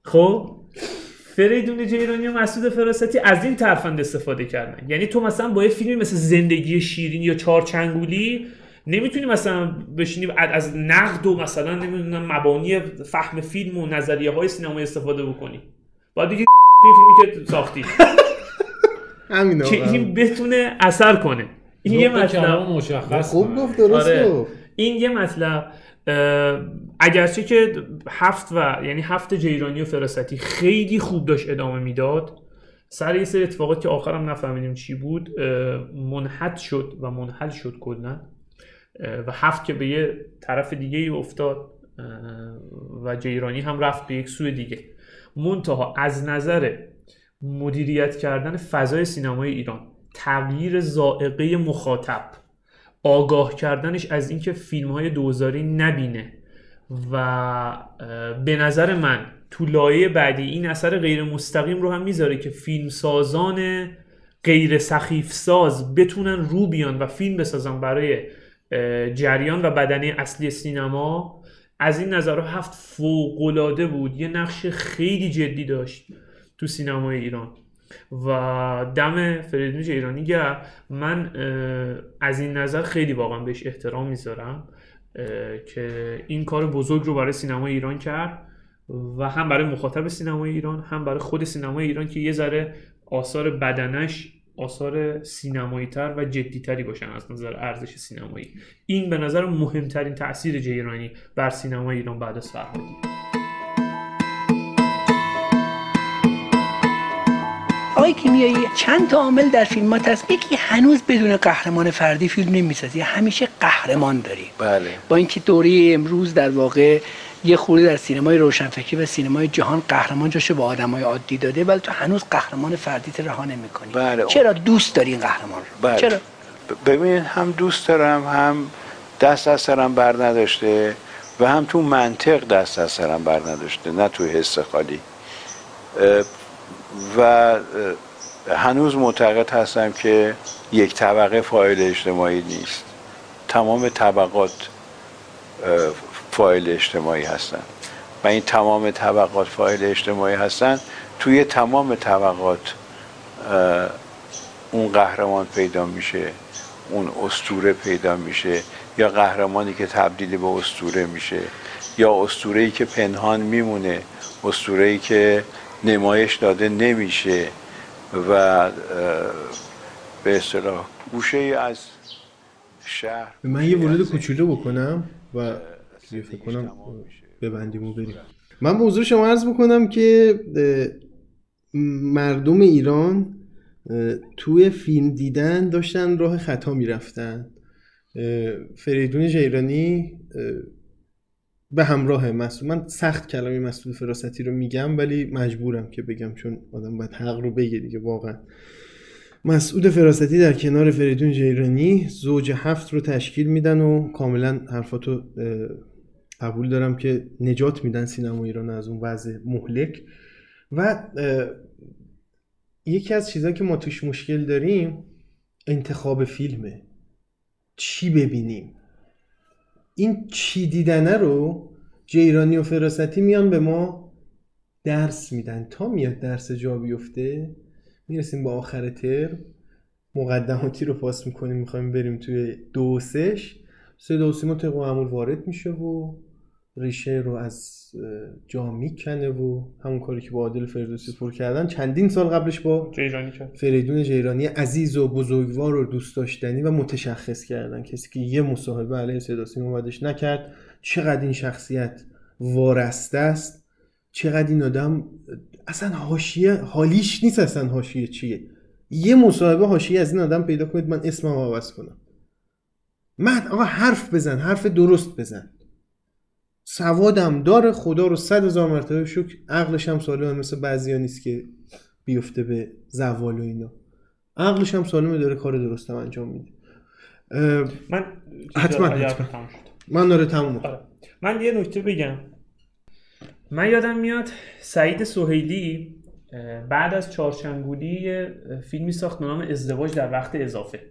خب؟ فریدون جیرانی و مسعود فراستی از این ترفند استفاده کردن. یعنی تو مثلا با یه فیلمی مثل زندگی شیرین یا چارچنگولی نمی‌تونی مثلا بشینی از- نقد و مثلا نمی‌دونم مبانی فهم فیلم و نظریه های سینمایی استفاده بکنی. باید دیگه این فیلمی که ساختی. <laughs> همین که. این بتونه اثر کنه. این یه مطلب. مشخص خوب. گفت درست آره. گفت. این یه مطلب. اگرچه که هفت و یعنی هفت جیرانی و فراستی خیلی خوب داشت ادامه می‌داد سر یه سری اتفاقات که آخرم نفهمیدیم چی بود اه، منحد شد و منحل شد کلا. و هفت که به یه طرف دیگه ای افتاد و جیرانی هم رفت به یک سوی دیگه. منتها از نظر مدیریت کردن فضای سینمای ایران. تغییر زائقه مخاطب. آگاه کردنش از اینکه فیلم های دوزاری نبینه. و به نظر من تو لایه بعدی این اثر غیر مستقیم رو هم می‌ذاره که فیلم سازان غیر سخیف ساز بتونن رو بیان و فیلم بسازن برای جریان و بدنه اصلی سینما. از این نظر هفت فوقلاده بود. یه نقش خیلی جدی داشت تو سینمای ایران. و دم ایرانی گرم. من از این نظر خیلی واقعا بهش احترام می‌ذارم که این کار بزرگ رو برای سینمای ایران کرد و هم برای مخاطب سینمای ایران هم برای خود سینمای ایران که یه ذره آثار بدنش آثار سینمایی تر و جدی تری باشن از نظر ارزش سینمایی. این به نظر مهمترین تاثیر جیرانی بر سینمای ایران بعد از فرهادی آقای کیمیایی چند تا عامل در فیلمات هست؟ یکی هنوز بدون قهرمان فردی فیلم نمی‌سازی همیشه قهرمان داری بله. با اینکه دوره امروز در واقع یه خورده در سینمای روشنفکری و سینمای جهان قهرمان جاشو به آدمای عادی داده ولی تو هنوز قهرمان فردیت رها نمی‌کنی. بله. چرا دوست داری این قهرمان رو؟ بله. چرا؟ ببین هم دوست دارم هم دست از سرم بر نداشته و هم تو منطق دست از سرم بر نداشته نه تو حس خالی. و هنوز معتقد هستم که یک طبقه فاعل اجتماعی نیست. تمام طبقات اه، فاعل اجتماعی هستند و این تمام طبقات فاعل اجتماعی هستند توی تمام طبقات اون قهرمان پیدا میشه اون استوره پیدا میشه یا قهرمانی که تبدیل به استوره میشه یا استوره‌ای که پنهان میمونه استوره‌ای که نمایش داده نمیشه و به اصطلاح گوشه از شهر من یه ورود کوچولو بکنم و فکر کنم ببندیم و بریم. من به حضور شما عرض بکنم که مردم ایران توی فیلم دیدن داشتن راه خطا می‌رفتن. فریدون جیرانی به همراه مسئول من سخت کلمه مسئول فراستی رو میگم ولی مجبورم که بگم چون آدم باید حق رو بگه دیگه واقعا. مسعود فراستی در کنار فریدون جیرانی زوج هفت رو تشکیل میدن و کاملا حرفاتو قبول دارم که نجات میدن سینما ایران از اون وضع مهلک. و یکی از چیزهایی که ما توش مشکل داریم انتخاب فیلمه. چی ببینیم؟ این چی دیدنه رو جیرانی و فراستی میان به ما درس میدن. تا میاد درس جا بیفته می‌رسیم به آخر ترم. مقدماتی رو پاس می‌کنیم می‌خوایم بریم توی دو و سش صدا و سیما معمول وارد میشه و ریشه رو از جا می‌کنه و همون کاری که با عادل فردوسی پر کردن چندین سال قبلش با جیرانی کرد. فریدون جیرانی عزیز و بزرگوار و دوست داشتنی و متشخص کردن. کسی که یه مصاحبه علیه صدا بعدش نکرد. چقدر این شخصیت وارسته است. چقدر این آدم اصلا حاشیه حالیش نیست اصلا حاشیه چیه. یه مصاحبه حاشیه از این آدم پیدا کنید من اسمم عوض کنم. من آقا حرف بزن حرف درست بزن. سوادم داره خدا رو صد هزار مرتبه شکر عقلش هم سالمه مثل بعضیا نیست که بیفته به زوال و اینا. عقلش هم سالمه داره کار درستم انجام میده. من حتما حتما. من داره تموم آره. من یه نکته بگم. من یادم میاد سعید سهیلی اه، بعد از چارچنگولی فیلمی ساخت به نام ازدواج در وقت اضافه.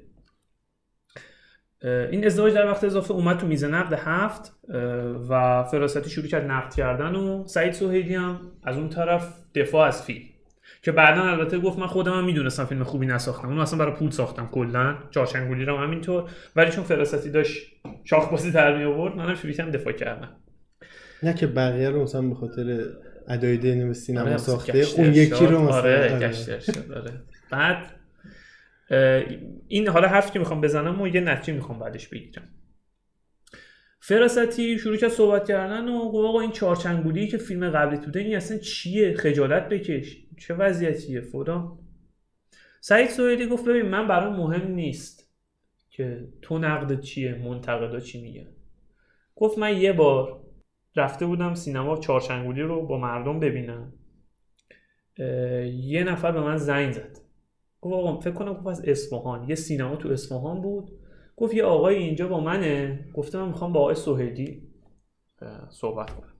این ازدواج در وقت اضافه اومد تو میز نقد هفت و فراستی شروع کرد نقد کردن و سعید سهیلی هم از اون طرف دفاع از فیلم که بعدا البته گفت من خودم هم می‌دونستم فیلم خوبی نساختم اون اصلا برای پول ساختم کلا چارچنگولی رو هم همینطور ولی چون فراستی داشت شاخ بازی در می آورد منم شروع کردم دفاع کردم نه که بقیه رو مثلا به خاطر ادای دین سینما آره، ساخته اون یکی رو ارشاد. مثلا آره آره. آره. بعد این حالا حرفی که می‌خوام بزنم و یه نتیجه می‌خوام بعدش بگیرم. فراستی شروع کرد صحبت کردن و آقا این چارچنگولی که فیلم قبلی تو این اصلا چیه؟ خجالت بکش. چه وضعیتیه فلان. سعید سویدی گفت ببین من برام مهم نیست که تو نقد چیه منتقدا چی میگن گفت من یه بار رفته بودم سینما چارچنگولی رو با مردم ببینم. یه نفر به من زنگ زد. گفت آقا فکر کنم گفت از اصفهان. یه سینما تو اصفهان بود. گفت یه آقای اینجا با منه. گفته من می‌خوام با آقای اه، صحبت کنم.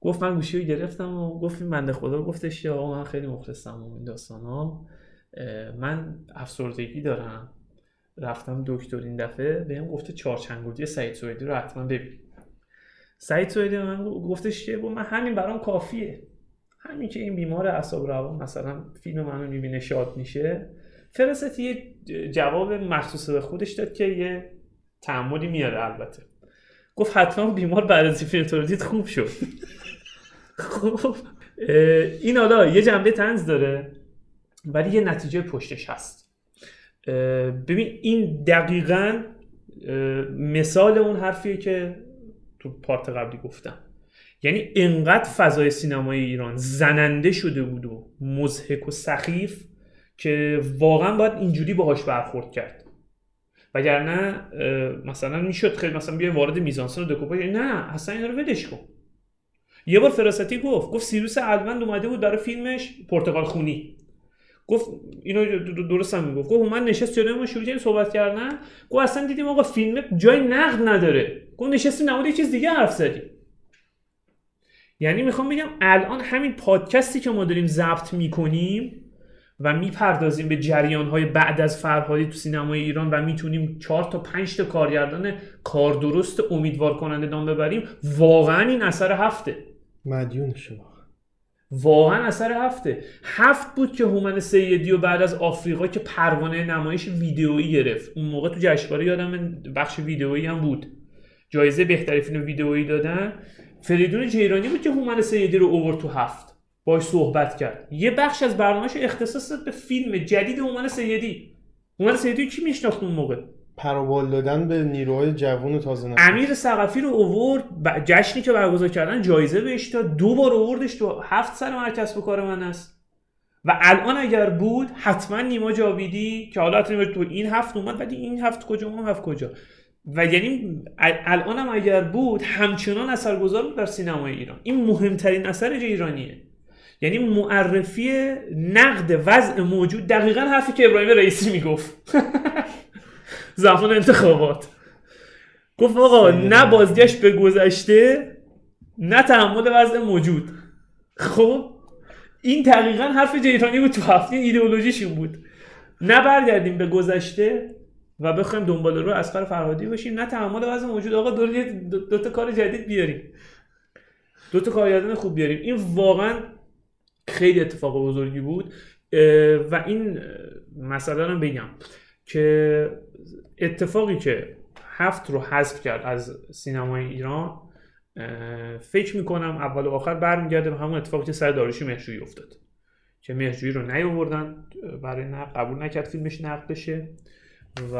گفت من گوشی رو گرفتم و گفت این بنده خدا گفتش که آقا من خیلی مخلصم و این داستان ها من افسردگی دارم. رفتم دکتر این دفعه. بهم گفته چارچنگولی سعید سویدی رو حتما ببین. سعید سویدی من گفتش که من همین برام کافیه. همین که این بیمار اعصاب روان مثلا فیلم منو می‌بینه شاد میشه فراستی یه جواب مخصوص به خودش داد که یه تعملی میاره البته. گفت حتما بیمار بعد از فیلم دید خوب شد. اه، این حالا یه جنبه تنز داره ولی یه نتیجه پشتش هست. ببین این دقیقا مثال اون حرفیه که تو پارت قبلی گفتم. یعنی انقدر فضای سینمای ایران زننده شده بود و مزهک و سخیف که واقعا باید اینجوری باهاش برخورد کرد. وگرنه مثلا می‌شد خیلی مثلا بیا وارد میزانسن و دکوپاژ نه اصلا اینا رو ولش کن. یه بار فراستی گفت گفت سیروس الوند اومده بود برای فیلمش پرتغال خونی. گفت اینو درست هم می‌گفت. گفت من نشست جلوی ما شروع کردیم صحبت کردن. گفت اصلا دیدیم آقا فیلم جای نقد نداره. گفت نشستیم نماد یه چیز دیگه حرف زدیم. یعنی می‌خوام بگم الان همین پادکستی که ما داریم ضبط می‌کنیم و می‌پردازیم به جریانهای بعد از فرهادی تو سینمای ایران و می‌تونیم چهار تا پنج تا کارگردان کار درست امیدوار کننده نام ببریم واقعا این اثر هفته. مدیون شما واقعا اثر هفته. هفت بود که هومن سیدی و بعد از آفریقا که پروانه نمایش ویدئویی گرفت. اون موقع تو جشنواره یادم بخش ویدئویی هم بود. جایزه بهترین فیلم ویدئویی دادن. فریدون جیرانی بود که هومن سیدی رو اوورد تو هفت. باش صحبت کرد. یه بخش از برنامهش اختصاص داد به فیلم جدید هومن سیدی. هومن سیدی کی میشناخت اون موقع؟ پروبال دادن به نیروهای جوان و تازه نشده. امیر ثقفی رو اوورد جشنی که برگزار کردن جایزه بهش داد. دو بار اووردش تو هفت سر مرکز به کار من است. و الان اگر بود حتما نیما جاویدی که حالا تو این هفت اومد ولی این هفت کجا اون هفت کجا؟ و یعنی ال- الان هم اگر بود همچنان اثرگذار بود در سینمای ایران. این مهمترین اثر ایرانیه. یعنی معرفی نقد وضع موجود. دقیقا حرفی که ابراهیم رئیسی می‌گفت. <laughs> زمان انتخابات. گفت آقا نه بازگشت به گذشته نه تحمل وضع موجود. خب این دقیقا حرف جیرانی بود تو هفته. ایدئولوژیشون بود. نه برگردیم به گذشته. و بخوایم دنبال رو اسقر فرهادی باشیم. نه تحمل وضع موجود. آقا دو, دو, دو تا کار جدید بیاریم. دو تا کارگردان خوب بیاریم. این واقعا خیلی اتفاق بزرگی بود. و این مسئله رو بگم که اتفاقی که هفت رو حذف کرد از سینمای ایران فکر می‌کنم اول و آخر برمیگرده به همون اتفاقی که سر داروشی مهرجویی افتاد. که مهرجویی رو نیاوردن. برای نقد قبول نکرد فیلمش نقد بشه. و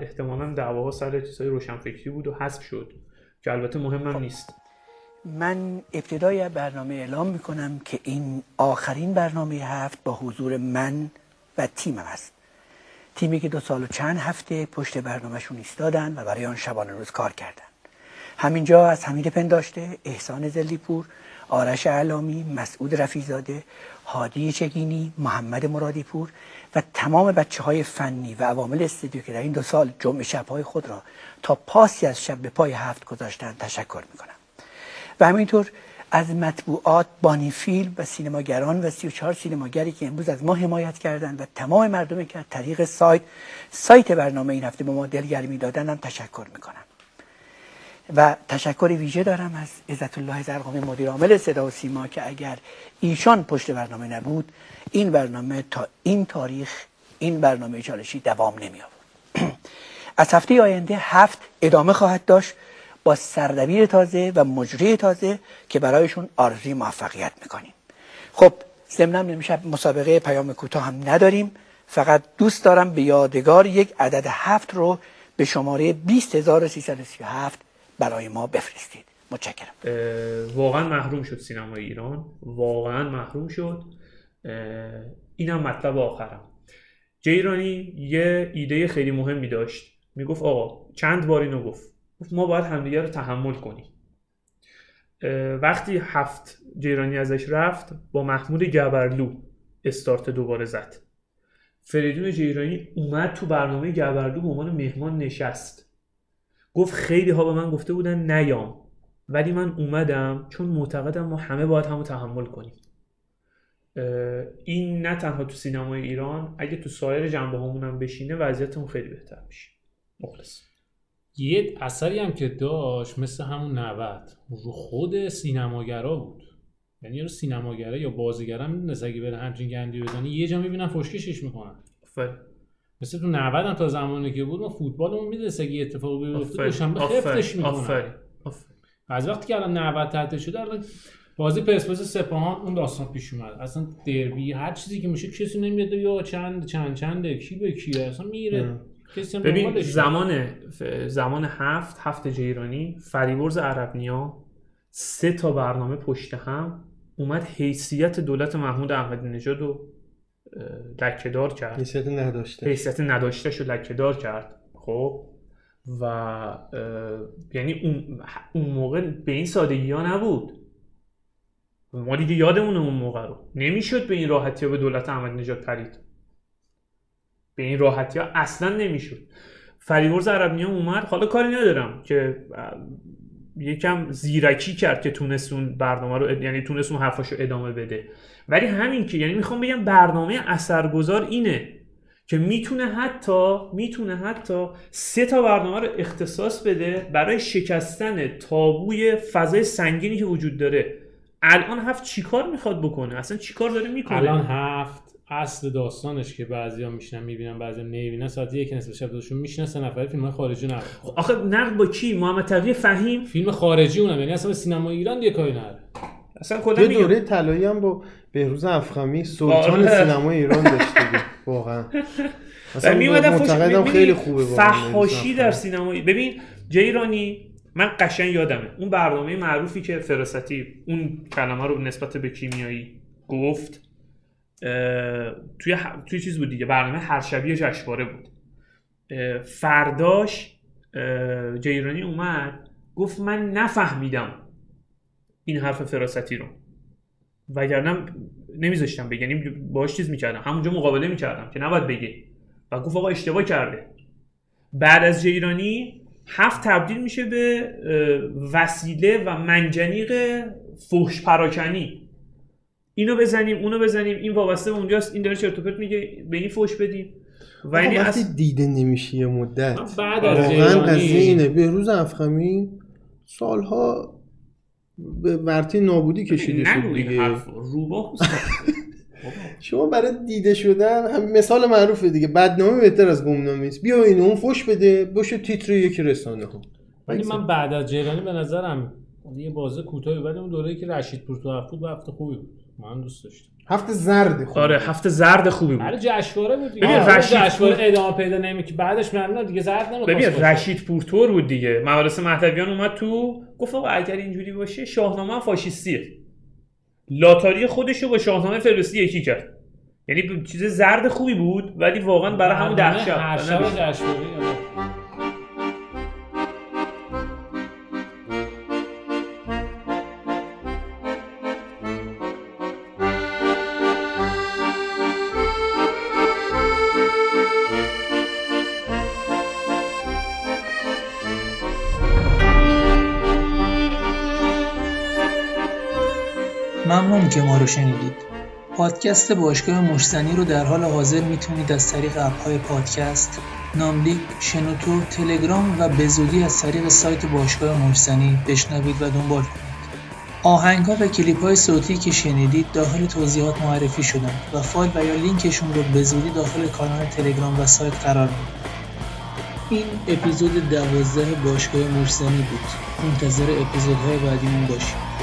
احتمالا دعواها سر چیزهای روشنفکری بود و حذف شد که البته مهمم نیست. من ابتدای برنامه اعلام می‌کنم که این آخرین برنامه هفت با حضور من و تیمم است تیمی که دو سال و چند هفته پشت برنامهشون ایستادن و برای آن شبانه روز کار کردن. همینجا از حمید پنداشته احسان زلیپور آرش علامی مسعود رفیزاده هادی چگینی محمد مرادیپور و تمام بچه های فنی و عوامل استودیو که در این دو سال جمع شبهای خود را تا پاسی از شب به پای هفت گذاشتن تشکر می‌کنم. و همینطور از مطبوعات بانی فیلم و سینماگران و 34 سینماگری که امروز از ما حمایت کردند و تمام مردمی که از طریق سایت سایت برنامه این هفته به ما دلگرمی دادن هم تشکر می‌کنم. و تشکر ویژه دارم از عزت الله زرقامی مدیر عامل صدا و سیما که اگر ایشان پشت برنامه نبود این برنامه تا این تاریخ این برنامه چالشی دوام نمی آورد <clears throat> از هفته آینده هفت ادامه خواهد داشت با سردبیر تازه و مجری تازه که برایشون آرزوی موفقیت می‌کنیم. خب ضمنا امشب مسابقه پیام کوتاه هم نداریم. فقط دوست دارم به یادگار یک عدد هفت رو به شماره 20337 برای ما بفرستید. متشکرم. واقعا محروم شد سینمای ایران. واقعا محروم شد. اینم مطلب آخرم. جیرانی یه ایده خیلی مهمی داشت. می‌گفت آقا چند بار اینو گفت. گفت ما باید همدیگه رو تحمل کنیم. وقتی هفت جیرانی ازش رفت با محمود گبرلو استارت دوباره زد. فریدون جیرانی اومد تو برنامه گبرلو به عنوان مهمان نشست. گفت خیلی ها به من گفته بودن نیام ولی من اومدم چون معتقدم ما همه باید همو تحمل کنیم. این نه تنها تو سینمای ایران اگه تو سایر جنبه هم بشینه وضعیتمون خیلی بهتر میشه. مخلص. یه اثری هم که داشت مثل همون 90 رو خود سینماگرا بود. یعنی رو سینماگرا یا بازیگرا هم می‌دونست اگه بره همچین گندی بزنی یه جا می‌بینن فشکشش می‌کنن. مثل تو 90 هم تا زمانی که بود ما فوتبالمون می‌دونست اگه اتفاقی بیفته دوشنبه خفتش می‌کنن. از وقتی که الان 90 تعطیل شده الان بازی پرسپولیس سپاهان اون داستان پیش اومد. اصلا دربی هر چیزی که میشه کسی نمیاد یا چند چند چند کی به کی اصلا میره. ببین زمان زمان هفت هفت جیرانی فریورز عربنیا سه تا برنامه پشت هم اومد حیثیت دولت محمود احمدی نژاد رو لکهدار کرد. حیثیت نداشته. حیثیت نداشته شو لکهدار کرد. خب. و یعنی اون, اون موقع به این سادگی ها نبود. ما دیگه یادمونه اون موقع رو. نمی‌شد به این راحتی ها به دولت احمدی نژاد پرید. به این راحتی ها اصلا نمی‌شد. فریورز عربنی اومد. حالا کاری ندارم که یکم زیرکی کرد که تونست اون برنامه رو یعنی تونست اون حرفاشو ادامه بده. ولی همین که یعنی می‌خوام بگم برنامه اثرگذار اینه که می‌تونه حتی می‌تونه حتی سه تا برنامه رو اختصاص بده برای شکستن تابوی فضای سنگینی که وجود داره. الان هفت چیکار می‌خواد بکنه؟ اصلا چیکار داره می‌کنه؟ الان هفت اصل داستانش که بعضیا میشنن می‌بینن بعضی نمی‌بینن. ساعت یک نصف شب دوشون میشنن سه نفره فیلم خارجی نقد آخه نقد با کی؟ محمد تقی فهیم؟ فیلم خارجی اونم یعنی اصلا سینما ایران دیگه کاری نداره. اصلا کلا یه دوره طلایی هم با بهروز افخمی سلطان سینما ایران داشت دیگه. <laughs> واقعا. اصلا معتقدم خیلی خوبه فحاشی در سینما ببین جیرانی من قشنگ یادمه. اون برنامه معروفی که فراستی اون کلمه رو نسبت به کیمیایی گفت توی توی چیز بود دیگه برنامه هر شبیه جشنواره بود. فرداش جیرانی اومد گفت من نفهمیدم این حرف فراستی رو. وگرنه نمیذاشتم بگه یعنی باش چیز می‌کردم. همونجا مقابله می‌کردم که نباید بگه. و گفت آقا اشتباه کرده. بعد از جیرانی هفت تبدیل میشه به وسیله و منجنیق فحش پراکنی اینو بزنیم اونو بزنیم. این وابسته به اونجاست. این داره چرت و پرت میگه به این فوش بدیم و یعنی وقتی اص... دیده نمیشه یه مدت. بعد از قضیه اینه به روز افخمی سالها به ورطه نابودی کشیده شد دیگه. روباه <laughs> شما برای دیده شدن هم مثال معروفه دیگه. بدنامه بهتر از گمنامه است. بیا اینو اون فوش بده باشه تیتر یک رسانه ها ولی من بعد از جیرانی به نظرم یه بازه کوتاهی ولی اون دوره‌ای که رشید پور تو بود وقت خوبی بود. من دوست داشتم. هفت زرد خوب آره هفته زرد خوبی بود. برای جشنواره بود دیگه. ببین، آره، رشید جشنواره پور- ادامه پیدا نمی‌کنه بعدش معلومه دیگه زرد نمی‌خواست ببین. رشید پورتور بود دیگه. مدرسه مهدویان اومد تو گفت آقا اگر اینجوری باشه شاهنامه فاشیستیه. لاتاری خودش رو با شاهنامه فردوسی یکی کرد. یعنی چیز زرد خوبی بود ولی واقعا برای همون ده که ما رو شنیدید. پادکست باشگاه مشتنی رو در حال حاضر می‌تونید از طریق اپهای پادکست ناملیک، شنوتو، تلگرام و به زودی از طریق سایت باشگاه مشتنی بشنوید و دنبال کنید. آهنگ ها و کلیپ های صوتی که شنیدید داخل توضیحات معرفی شدن و فایل و یا لینکشون رو به زودی داخل کانال تلگرام و سایت قرار می‌دید. این اپیزود دوازده باشگاه مرسنی بود. منتظر اپیزودهای بعدیمون باشید.